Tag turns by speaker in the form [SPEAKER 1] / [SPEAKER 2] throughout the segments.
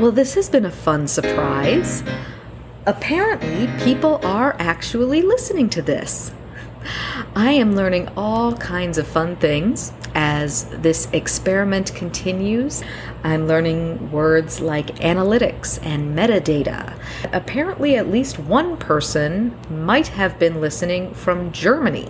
[SPEAKER 1] Well, this has been a fun surprise. Apparently, people are actually listening to this. I am learning all kinds of fun things as this experiment continues. I'm learning words like analytics and metadata. Apparently, at least one person might have been listening from Germany.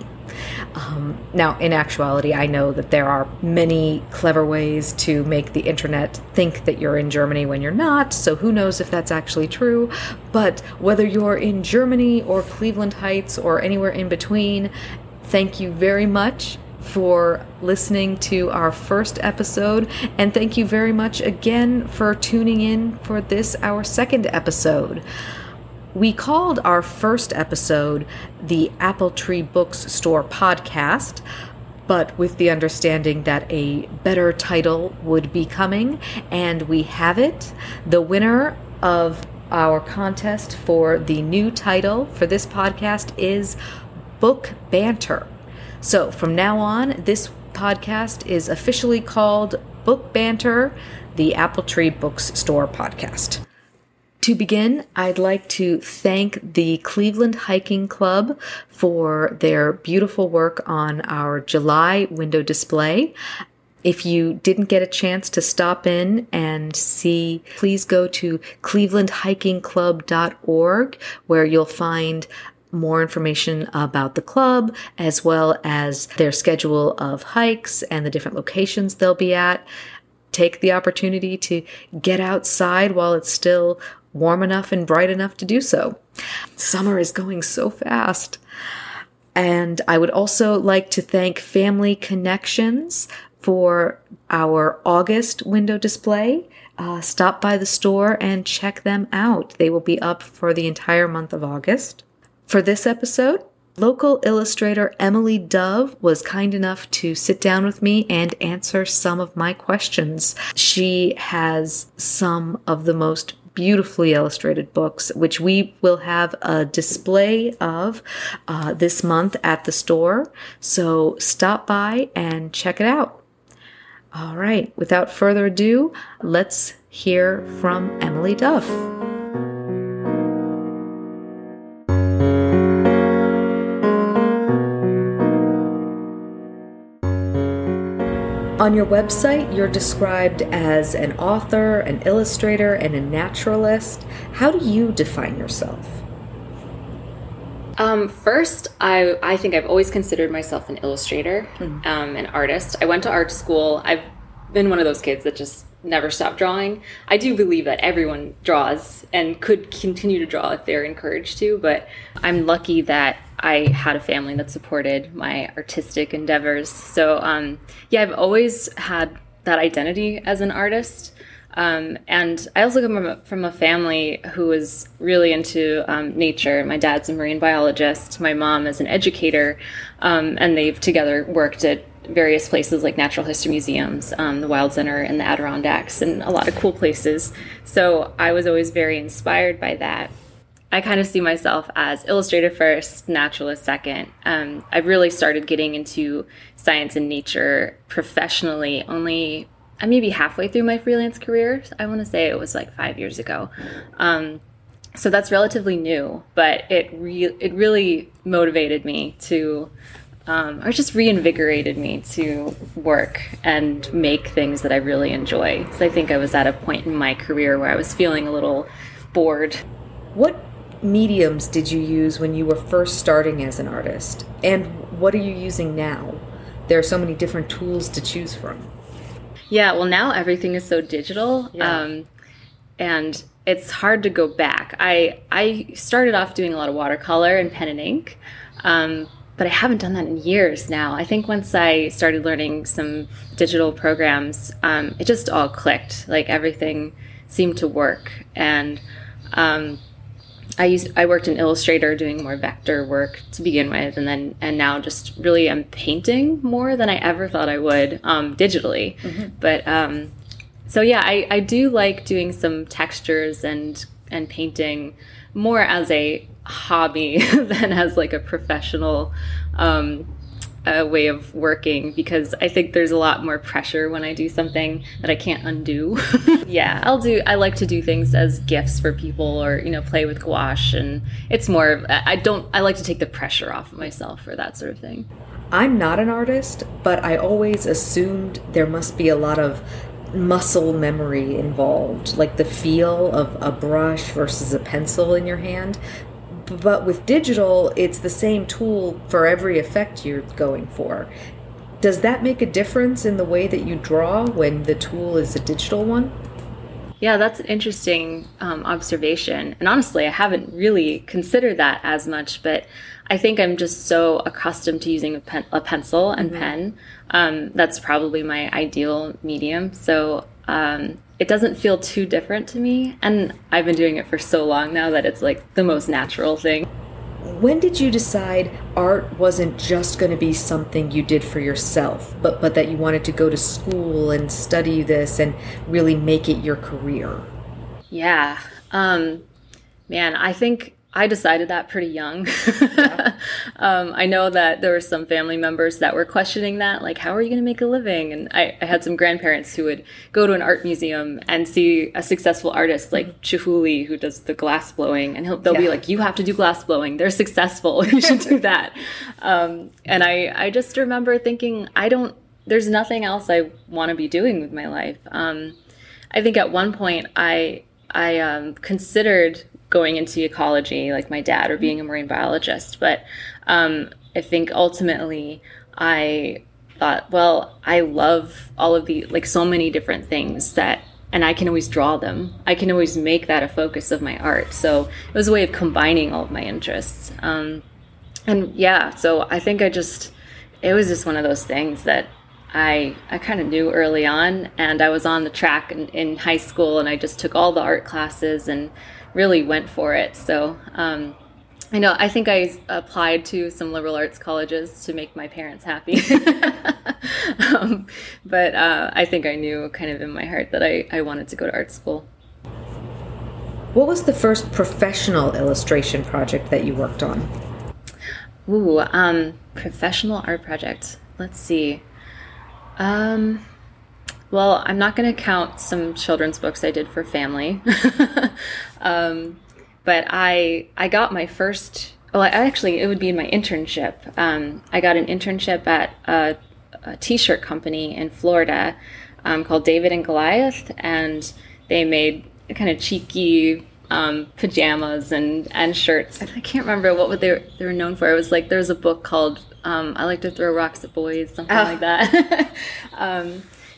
[SPEAKER 1] Um, now, in actuality, I know that there are many clever ways to make the internet think that you're in Germany when you're not, so who knows if that's actually true. But whether you're in Germany or Cleveland Heights or anywhere in between, thank you very much for listening to our first episode, and thank you very much again for tuning in for this, our second episode. We called our first episode the Apple Tree Books Store podcast, but with the understanding that a better title would be coming, and we have it. The winner of our contest for the new title for this podcast is Book Banter. So from now on, this podcast is officially called Book Banter, the Apple Tree Books Store podcast. To begin, I'd like to thank the Cleveland Hiking Club for their beautiful work on our July window display. If you didn't get a chance to stop in and see, please go to clevelandhikingclub.org where you'll find more information about the club as well as their schedule of hikes and the different locations they'll be at take the opportunity to get outside while it's still warm enough and bright enough to do so. Summer is going so fast. And I would also like to thank Family Connections for our August window display. Uh, stop by the store and check them out. They will be up for the entire month of August. For this episode, local illustrator Emily Dove was kind enough to sit down with me and answer some of my questions. She has some of the most beautifully illustrated books, which we will have a display of uh, this month at the store. So stop by and check it out. All right, without further ado, let's hear from Emily Dove. On your website, you're described as an author, an illustrator, and a naturalist. How do you define yourself?
[SPEAKER 2] Um, first, I, I think I've always considered myself an illustrator, mm-hmm. um, an artist. I went to art school. I've been one of those kids that just never stopped drawing. I do believe that everyone draws and could continue to draw if they're encouraged to, but I'm lucky that I had a family that supported my artistic endeavors. So, um, yeah, I've always had that identity as an artist. Um, and I also come from a, from a family who was really into um, nature. My dad's a marine biologist, my mom is an educator, um, and they've together worked at various places like natural history museums, um, the Wild Center, and the Adirondacks, and a lot of cool places. So I was always very inspired by that. I kind of see myself as illustrator first, naturalist second. Um, I've really started getting into science and nature professionally only I maybe halfway through my freelance career. I want to say it was like five years ago. Um, so that's relatively new, but it re- it really motivated me to, um, or just reinvigorated me to work and make things that I really enjoy. So I think I was at a point in my career where I was feeling a little bored.
[SPEAKER 1] What mediums did you use when you were first starting as an artist? And what are you using now? There are so many different tools to choose from.
[SPEAKER 2] Yeah, well, now everything is so digital. Yeah. Um, and it's hard to go back. I, I started off doing a lot of watercolor and pen and ink, um, but I haven't done that in years now. I think once I started learning some digital programs, um, it just all clicked. Like everything seemed to work. And um, I used I worked in Illustrator doing more vector work to begin with, and then and now just really am painting more than I ever thought I would um, digitally. Mm-hmm. But um, so yeah, I, I do like doing some textures and and painting. more as a hobby than as like a professional um, a way of working because I think there's a lot more pressure when I do something that I can't undo. yeah, I'll do I like to do things as gifts for people or, you know, play with gouache and it's more I don't I like to take the pressure off of myself for that sort of thing.
[SPEAKER 1] I'm not an artist, but I always assumed there must be a lot of muscle memory involved, like the feel of a brush versus a pencil in your hand but with digital, it's the same tool for every effect you're going for. Does that make a difference in the way that you draw when the tool is a digital one?
[SPEAKER 2] Yeah, that's an interesting um, observation. And honestly, I haven't really considered that as much, but I think I'm just so accustomed to using a, pen, a pencil and mm-hmm. pen. Um, that's probably my ideal medium. So um, it doesn't feel too different to me. And I've been doing it for so long now that it's like the most natural thing.
[SPEAKER 1] When did you decide art wasn't just going to be something you did for yourself, but, but that you wanted to go to school and study this and really make it your career?
[SPEAKER 2] Yeah. Um, man, I think I decided that pretty young. um, I know that there were some family members that were questioning that, like, how are you going to make a living? And I, I, had some grandparents who would go to an art museum and see a successful artist like mm-hmm. Chihuly, who does the glass blowing, and they'll yeah. be like, "You have to do glass blowing. They're successful. you should do that." Um, and I, I just remember thinking, I don't. There's nothing else I want to be doing with my life. Um, I think at one point I I um, considered going into ecology like my dad or being a marine biologist. But um, I think ultimately I thought, well, I love all of the, like so many different things that, and I can always draw them. I can always make that a focus of my art. So it was a way of combining all of my interests. Um, and yeah, so I think I just, it was just one of those things that I I kind of knew early on, and I was on the track in, in, high school, and I just took all the art classes and really went for it. So um, I know I think I applied to some liberal arts colleges to make my parents happy. um, but uh, I think I knew kind of in my heart that I, I wanted to go to art school.
[SPEAKER 1] What was the first professional illustration project that you worked on?
[SPEAKER 2] Ooh, um, professional art project. Let's see. Um, well, I'm not going to count some children's books I did for family, um, but I I got my first. Well, I, actually, it would be my internship. Um, I got an internship at a a t-shirt company in Florida um, called David and Goliath, and they made kind of cheeky um, pajamas and and shirts. I can't remember what they were, they were known for. It was like there was a book called um, "I Like to Throw Rocks at Boys," something oh. like that.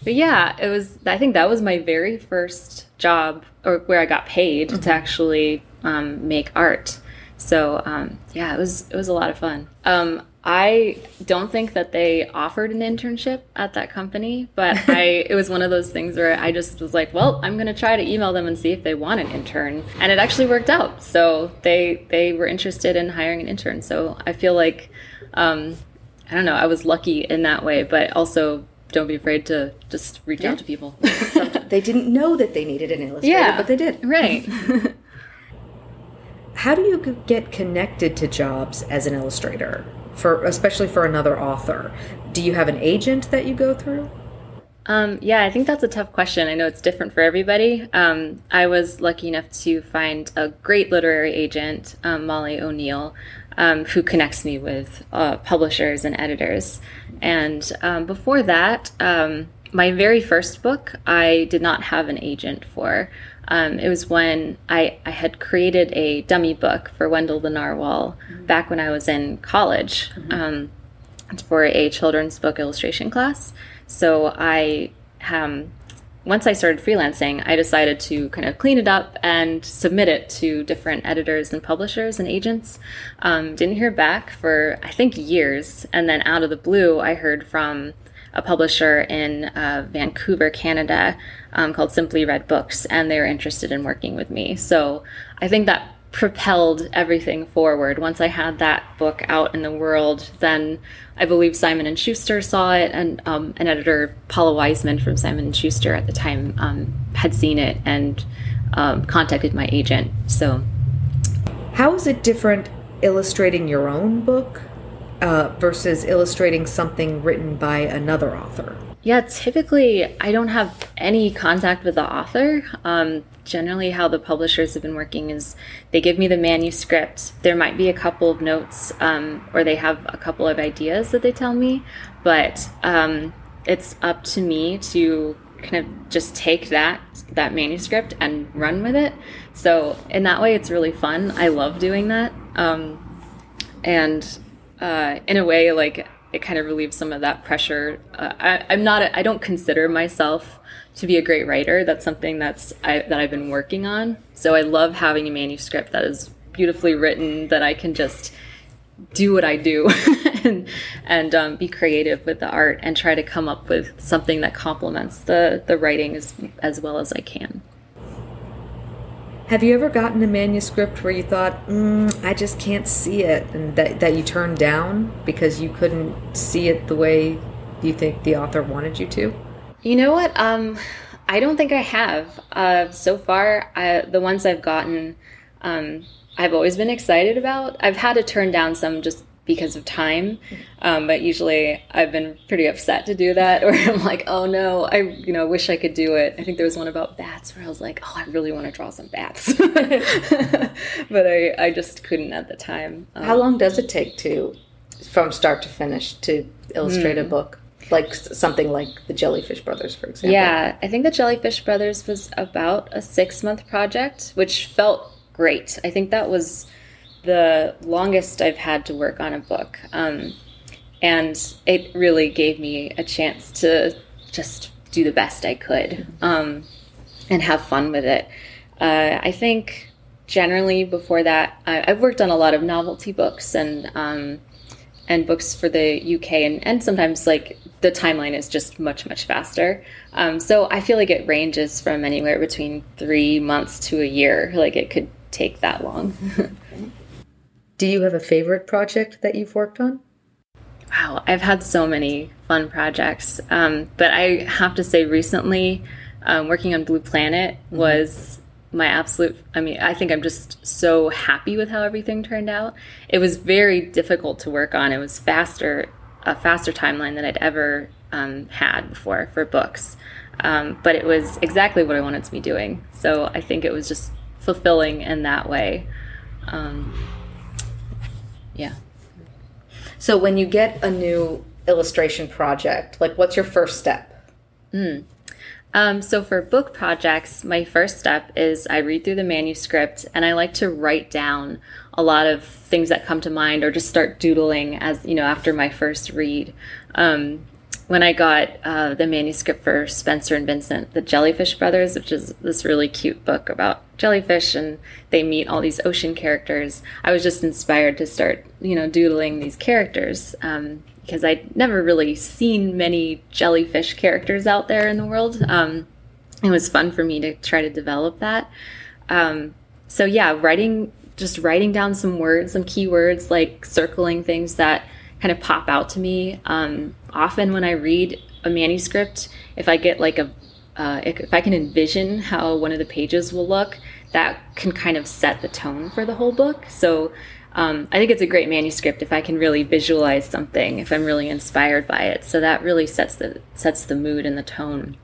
[SPEAKER 2] but yeah, it was. I think that was my very first job, or where I got paid mm-hmm. to actually um, make art. So um, yeah, it was it was a lot of fun. Um, I don't think that they offered an internship at that company, but I it was one of those things where I just was like, well, I'm going to try to email them and see if they want an intern, and it actually worked out. So they they were interested in hiring an intern. So I feel like um, I don't know, I was lucky in that way, but also don't be afraid to just reach yeah. out to people.
[SPEAKER 1] they didn't know that they needed an illustrator, yeah, but they did.
[SPEAKER 2] Right.
[SPEAKER 1] How do you get connected to jobs as an illustrator, for especially for another author? Do you have an agent that you go through?
[SPEAKER 2] Um, yeah, I think that's a tough question. I know it's different for everybody. Um, I was lucky enough to find a great literary agent, um, Molly O'Neill, um, who connects me with uh, publishers and editors. And um, before that, um, my very first book, I did not have an agent for. Um, it was when I, I had created a dummy book for Wendell the Narwhal mm-hmm. back when I was in college mm-hmm. Um, for a children's book illustration class. So I um, once I started freelancing, I decided to kind of clean it up and submit it to different editors and publishers and agents. Um, didn't hear back for, I think, years. And then out of the blue, I heard from a publisher in uh, Vancouver, Canada, um, called Simply Read Books, and they were interested in working with me. So I think that propelled everything forward. Once I had that book out in the world, then I believe Simon and Schuster saw it, and um, an editor, Paula Wiseman from Simon and Schuster at the time, um, had seen it and um, contacted my agent. So
[SPEAKER 1] How is it different illustrating your own book uh, versus illustrating something written by another author?
[SPEAKER 2] Yeah, typically I don't have any contact with the author. Um, generally, how the publishers have been working is they give me the manuscript. There might be a couple of notes um, or they have a couple of ideas that they tell me, but um, it's up to me to kind of just take that that manuscript and run with it. So in that way, it's really fun. I love doing that, um, and uh, in a way, like it kind of relieves some of that pressure. Uh, I, I'm not. A, I don't consider myself to be a great writer. That's something that's I, that I've been working on. So I love having a manuscript that is beautifully written that I can just do what I do and, and um, be creative with the art and try to come up with something that complements the, the writing as, as well as I can.
[SPEAKER 1] Have you ever gotten a manuscript where you thought, mm, I just can't see it, and that, that you turned down because you couldn't see it the way you think the author wanted you to?
[SPEAKER 2] You know what? Um, I don't think I have. Uh, so far, I, the ones I've gotten, um, I've always been excited about. I've had to turn down some just because of time, um, but usually I've been pretty upset to do that. Or I'm like, oh no, I you know wish I could do it. I think there was one about bats where I was like, oh, I really want to draw some bats, but I I just couldn't at the time.
[SPEAKER 1] Um, How long does it take to, from start to finish, to illustrate mm. a hmm. book? like something like the Jellyfish Brothers, for example.
[SPEAKER 2] Yeah, I think the Jellyfish Brothers was about a six month project, which felt great. I think that was the longest I've had to work on a book. Um, and it really gave me a chance to just do the best I could um, and have fun with it. Uh, I think generally before that, I, have worked on a lot of novelty books and um, and books for the UK, and, and sometimes like the timeline is just much much faster. Um, so I feel like it ranges from anywhere between three months to a year. Like it could take that long.
[SPEAKER 1] Do you have a favorite project that you've worked on?
[SPEAKER 2] Wow, I've had so many fun projects. Um, but I have to say, recently, um, working on Blue Planet mm-hmm. was my absolute. I mean, I think I'm just so happy with how everything turned out. It was very difficult to work on. It was faster, a faster timeline than I'd ever um, had before for books. Um, but it was exactly what I wanted to be doing. So I think it was just fulfilling in that way. Yeah.
[SPEAKER 1] So when you get a new illustration project, like what's your first step?
[SPEAKER 2] Mm. Um, so for book projects, my first step is I read through the manuscript and I like to write down a lot of things that come to mind or just start doodling as you know after my first read. Um, when I got uh, the manuscript for Spencer and Vincent, the Jellyfish Brothers, which is this really cute book about jellyfish and they meet all these ocean characters, I was just inspired to start, you know, doodling these characters um, because I'd never really seen many jellyfish characters out there in the world. Um, it was fun for me to try to develop that. Um, so yeah, writing, just writing down some words, some keywords, like circling things that kind of pop out to me. Um, often when I read a manuscript, if I get like a uh, if I can envision how one of the pages will look, that can kind of set the tone for the whole book. So um, I think it's a great manuscript if I can really visualize something, if I'm really inspired by it. So that really sets the sets the mood and the tone.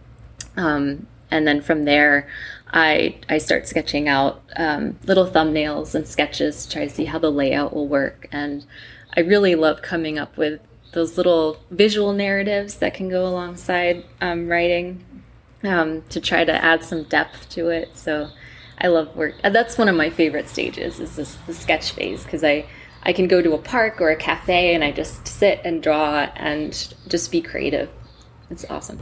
[SPEAKER 2] Um, and then from there, I I start sketching out um, little thumbnails and sketches to try to see how the layout will work and I really love coming up with those little visual narratives that can go alongside um, writing um, to try to add some depth to it. So I love work. Uh, that's one of my favorite stages is this the sketch phase because I I can go to a park or a cafe and I just sit and draw and just be creative. It's awesome.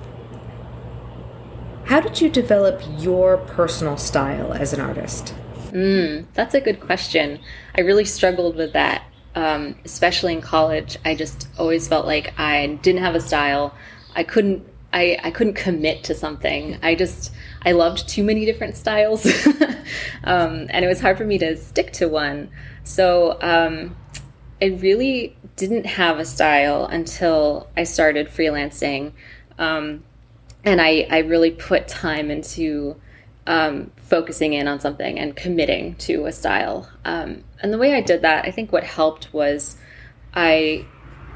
[SPEAKER 1] How did you develop your personal style as an artist?
[SPEAKER 2] Mm, that's a good question. I really struggled with that um, especially in college, I just always felt like I didn't have a style. I couldn't I, I couldn't commit to something. I just I loved too many different styles, um, and it was hard for me to stick to one. So um, I really didn't have a style until I started freelancing, um, and I I really put time into um, focusing in on something and committing to a style. Um, and the way I did that, I think what helped was I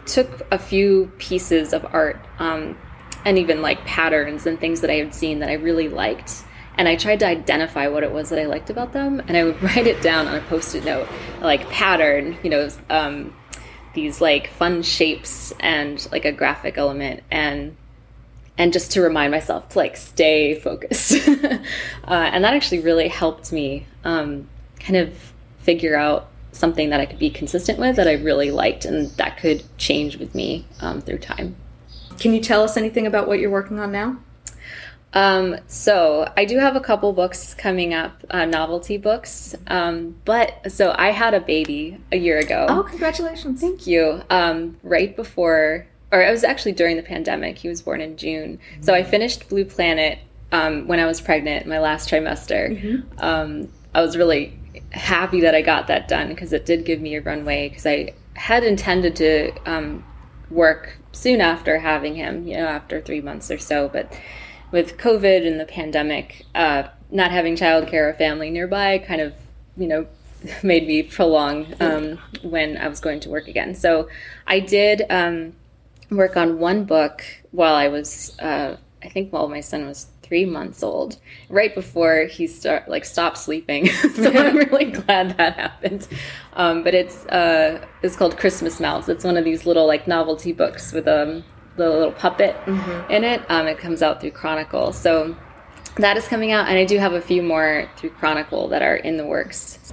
[SPEAKER 2] took a few pieces of art um, and even like patterns and things that I had seen that I really liked. And I tried to identify what it was that I liked about them, and I would write it down on a post-it note, like pattern, you know, um, these like fun shapes and like a graphic element, and and just to remind myself to like stay focused. uh, and that actually really helped me um, kind of figure out something that I could be consistent with that I really liked and that could change with me um, through time.
[SPEAKER 1] Can you tell us anything about what you're working on now?
[SPEAKER 2] Um, so I do have a couple books coming up, uh, novelty books. Um, but so I had a baby a year ago.
[SPEAKER 1] Oh, congratulations!
[SPEAKER 2] Thank you. Um, right before, or it was actually during the pandemic. He was born in June. Mm-hmm. So I finished Blue Planet um, when I was pregnant, my last trimester. Mm-hmm. Um, I was really happy that I got that done because it did give me a runway because I had intended to um, work soon after having him, you know, after three months or so. But with COVID and the pandemic, uh, not having childcare or family nearby kind of, you know, made me prolong um, when I was going to work again. So I did um, work on one book while I was, uh, I think, while my son was three months old, right before he start like stopped sleeping. so I'm really glad that happened. Um, but it's uh, it's called Christmas Mouse. It's one of these little like novelty books with a little, little puppet mm-hmm. in it. Um, it comes out through Chronicle. So that is coming out, and I do have a few more through Chronicle that are in the works.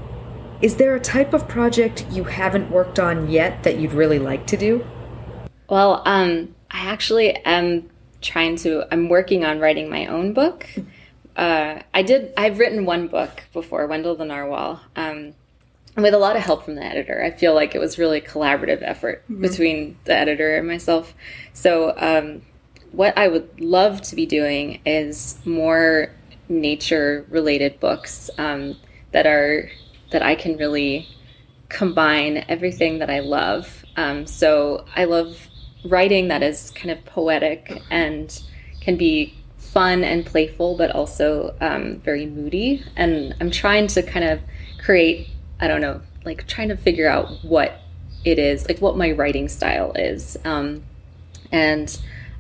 [SPEAKER 1] Is there a type of project you haven't worked on yet that you'd really like to do?
[SPEAKER 2] Well, um, I actually am trying to i'm working on writing my own book. Uh, i did i've written one book before wendell the narwhal um, with a lot of help from the editor. I feel like it was really a collaborative effort mm-hmm. between the editor and myself. So um, what i would love to be doing is more nature related books um, that are that i can really combine everything that i love. Um, so i love writing that is kind of poetic and can be fun and playful, but also um, very moody. And I'm trying to kind of create, I don't know, like trying to figure out what it is, like what my writing style is. Um, and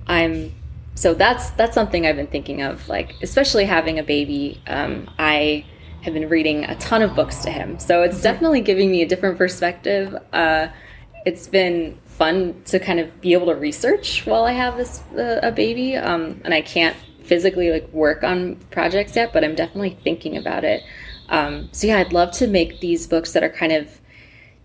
[SPEAKER 2] I'm so that's that's something I've been thinking of, like especially having a baby. Um, I have been reading a ton of books to him, so it's definitely giving me a different perspective. Uh, it's been fun to kind of be able to research while I have this uh, a baby, um, and I can't physically like work on projects yet, but I'm definitely thinking about it. Um, so yeah, I'd love to make these books that are kind of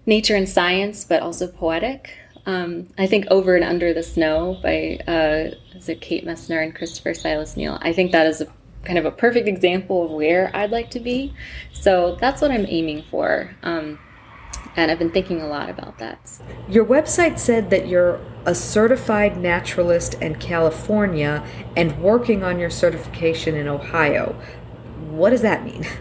[SPEAKER 2] nature and science, but also poetic. Um, I think Over and Under the Snow by uh, is it Kate Messner and Christopher Silas Neal. I think that is a kind of a perfect example of where I'd like to be. So that's what I'm aiming for. Um, and I've been thinking a lot about that.
[SPEAKER 1] Your website said that you're a certified naturalist in California and working on your certification in Ohio. What does that mean?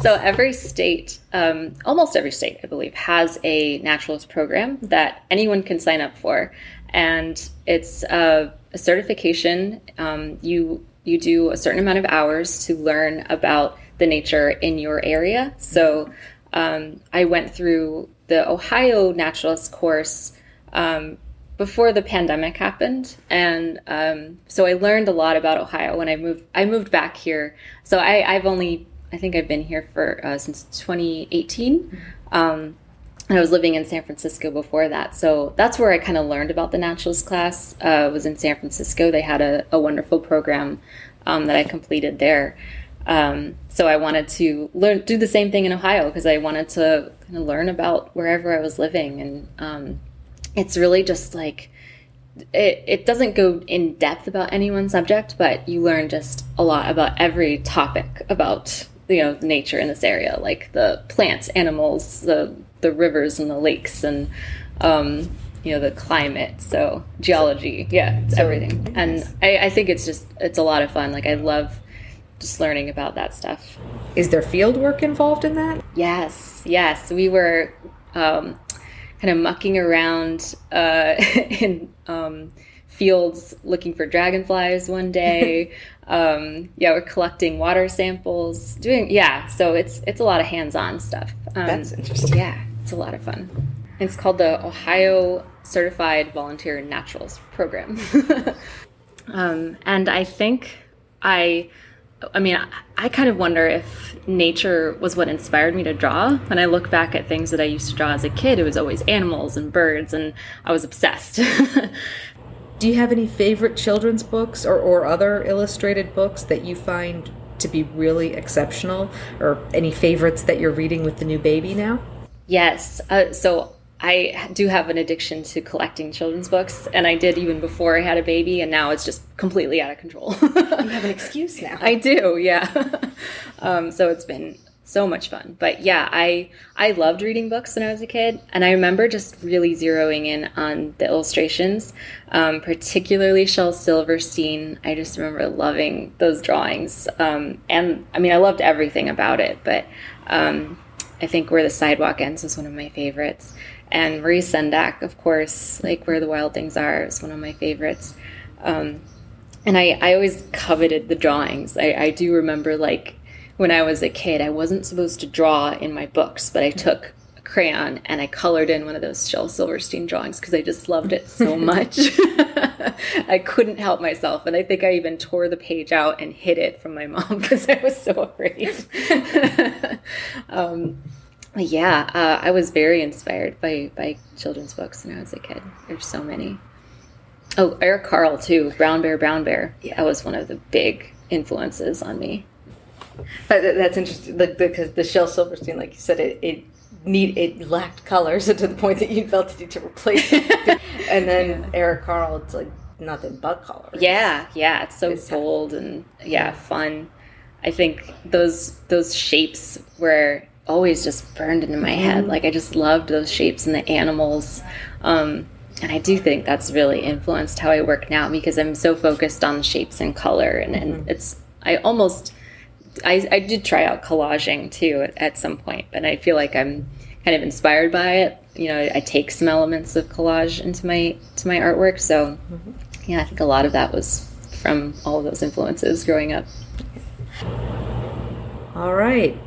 [SPEAKER 2] So, every state, um, almost every state, I believe, has a naturalist program that anyone can sign up for. And it's a, a certification. Um, you, you do a certain amount of hours to learn about the nature in your area. So, um, I went through the Ohio naturalist course um, before the pandemic happened, and um, so I learned a lot about Ohio when I moved. I moved back here, so I, have only I think I've been here for uh, since 2018. Um, I was living in San Francisco before that, so that's where I kind of learned about the naturalist class. Uh, was in San Francisco. They had a, a wonderful program um, that I completed there. Um, so I wanted to learn, do the same thing in Ohio because I wanted to kind of learn about wherever I was living, and um, it's really just like it, it doesn't go in depth about any one subject, but you learn just a lot about every topic about you know nature in this area, like the plants, animals, the the rivers and the lakes, and um, you know the climate. So geology, yeah, it's everything. And I, I think it's just it's a lot of fun. Like I love just learning about that stuff.
[SPEAKER 1] Is there field work involved in that?
[SPEAKER 2] Yes, yes. We were um, kind of mucking around uh, in um, fields looking for dragonflies one day. Um, yeah, we're collecting water samples, doing yeah. So it's it's a lot of hands-on stuff. Um,
[SPEAKER 1] That's interesting.
[SPEAKER 2] Yeah, it's a lot of fun. It's called the Ohio Certified Volunteer Naturals Program, um, and I think I. I mean, I kind of wonder if nature was what inspired me to draw. When I look back at things that I used to draw as a kid, it was always animals and birds, and I was obsessed.
[SPEAKER 1] Do you have any favorite children's books or, or other illustrated books that you find to be really exceptional? Or any favorites that you're reading with the new baby now?
[SPEAKER 2] Yes. Uh, so I do have an addiction to collecting children's books, and I did even before I had a baby, and now it's just completely out of control.
[SPEAKER 1] you have an excuse now.
[SPEAKER 2] I do, yeah. um, so it's been so much fun. But yeah, I I loved reading books when I was a kid, and I remember just really zeroing in on the illustrations, um, particularly Shel Silverstein. I just remember loving those drawings, um, and I mean, I loved everything about it. But um, I think Where the Sidewalk Ends was one of my favorites, and Maurice Sendak, of course, like Where the Wild Things Are, is one of my favorites. Um, and I, I always coveted the drawings. I, I do remember like when I was a kid, I wasn't supposed to draw in my books, but I took a crayon and I colored in one of those Shel Silverstein drawings because I just loved it so much. I couldn't help myself. And I think I even tore the page out and hid it from my mom because I was so afraid. um, yeah, uh, I was very inspired by, by children's books when I was a kid. There's so many. Oh, Eric Carle, too. Brown Bear, Brown Bear. Yeah. That was one of the big influences on me.
[SPEAKER 1] But that's interesting because the Shel Silverstein, like you said, it, it need it lacked color, so to the point that you felt the need to replace it. and then yeah. Eric Carle, it's like nothing but color.
[SPEAKER 2] Yeah, yeah, it's so it's bold and yeah, fun. I think those those shapes were always just burned into my head. Mm-hmm. Like I just loved those shapes and the animals. Um, and I do think that's really influenced how I work now because I'm so focused on shapes and color, and, and mm-hmm. it's I almost I, I did try out collaging too at, at, some point, but I feel like I'm kind of inspired by it. You know, I take some elements of collage into my to my artwork. So, mm-hmm. yeah, I think a lot of that was from all of those influences growing up.
[SPEAKER 1] All right.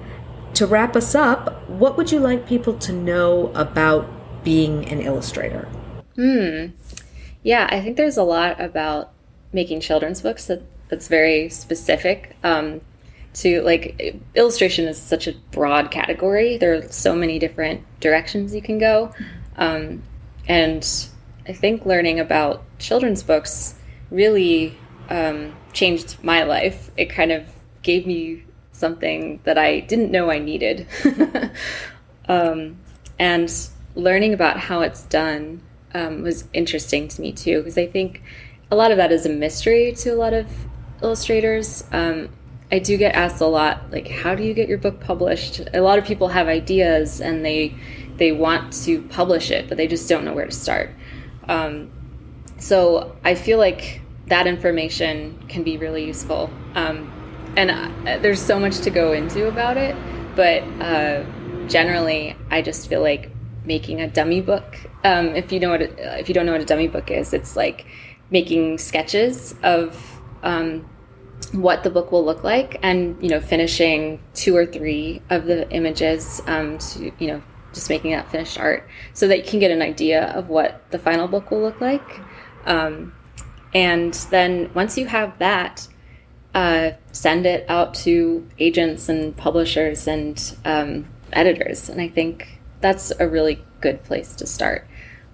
[SPEAKER 1] To wrap us up, what would you like people to know about being an illustrator?
[SPEAKER 2] Hmm. Yeah, I think there's a lot about making children's books that, that's very specific. Um, to like illustration is such a broad category. There are so many different directions you can go. Um, and I think learning about children's books really um, changed my life. It kind of gave me something that I didn't know I needed. um, and learning about how it's done um, was interesting to me too, because I think a lot of that is a mystery to a lot of illustrators. Um, I do get asked a lot, like, how do you get your book published? A lot of people have ideas and they they want to publish it, but they just don't know where to start. Um, so I feel like that information can be really useful. Um, and uh, there's so much to go into about it, but uh, generally, I just feel like making a dummy book. Um, if you know what, if you don't know what a dummy book is, it's like making sketches of um, what the book will look like and you know finishing two or three of the images um, to you know just making that finished art so that you can get an idea of what the final book will look like um, and then once you have that uh, send it out to agents and publishers and um, editors. And i think that's a really good place to start.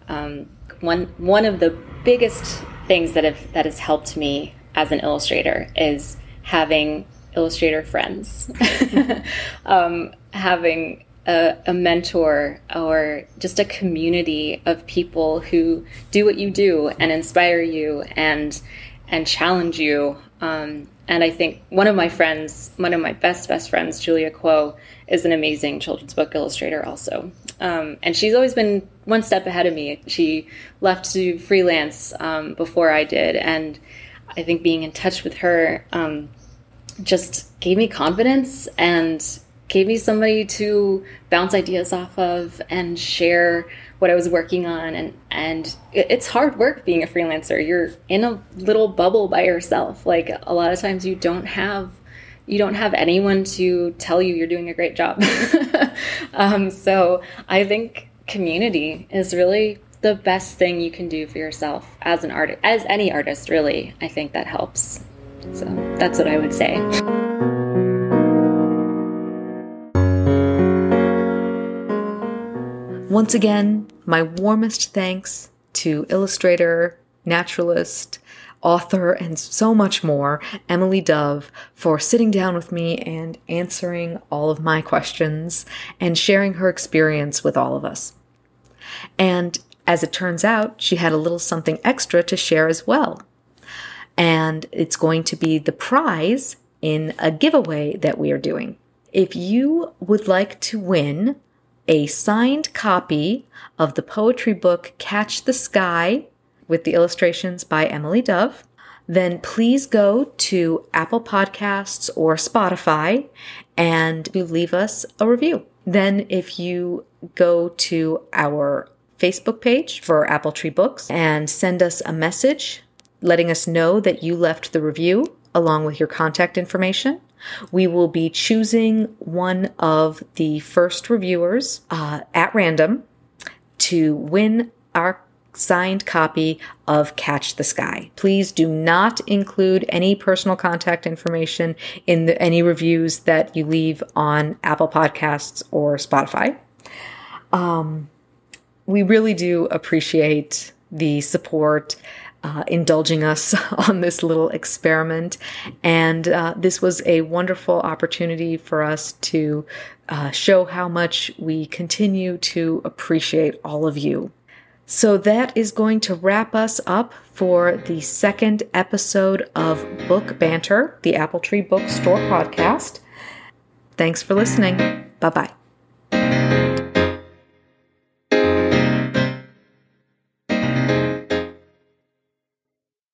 [SPEAKER 2] Um, one one of the biggest things that have that has helped me as an illustrator is having illustrator friends, um, having a, a, mentor or just a community of people who do what you do and inspire you and and challenge you. Um, and I think one of my friends, one of my best best friends, Julia Kuo, is an amazing children's book illustrator also. Um, and she's always been one step ahead of me. She left to freelance um, before I did, and I think being in touch with her um, just gave me confidence and gave me somebody to bounce ideas off of and share what I was working on and and it's hard work being a freelancer. You're in a little bubble by yourself. Like a lot of times you don't have you don't have anyone to tell you you're doing a great job. um, so I think community is really the best thing you can do for yourself as an artist, as any artist, really. I think that helps. So that's what I would say.
[SPEAKER 1] Once again, my warmest thanks to illustrator, naturalist, author, and so much more, Emily Dove, for sitting down with me and answering all of my questions and sharing her experience with all of us. And as it turns out, she had a little something extra to share as well. And it's going to be the prize in a giveaway that we are doing. If you would like to win a signed copy of the poetry book Catch the Sky with the illustrations by Emily Dove, then please go to Apple Podcasts or Spotify and leave us a review. Then, if you go to our Facebook page for Apple Tree Books and send us a message letting us know that you left the review along with your contact information, we will be choosing one of the first reviewers uh, at random to win our signed copy of Catch the Sky. Please do not include any personal contact information in the, any reviews that you leave on Apple Podcasts or Spotify. Um, we really do appreciate the support uh, indulging us on this little experiment. And uh, this was a wonderful opportunity for us to uh, show how much we continue to appreciate all of you. So that is going to wrap us up for the second episode of Book Banter, the Apple Tree Bookstore podcast. Thanks for listening. Bye bye.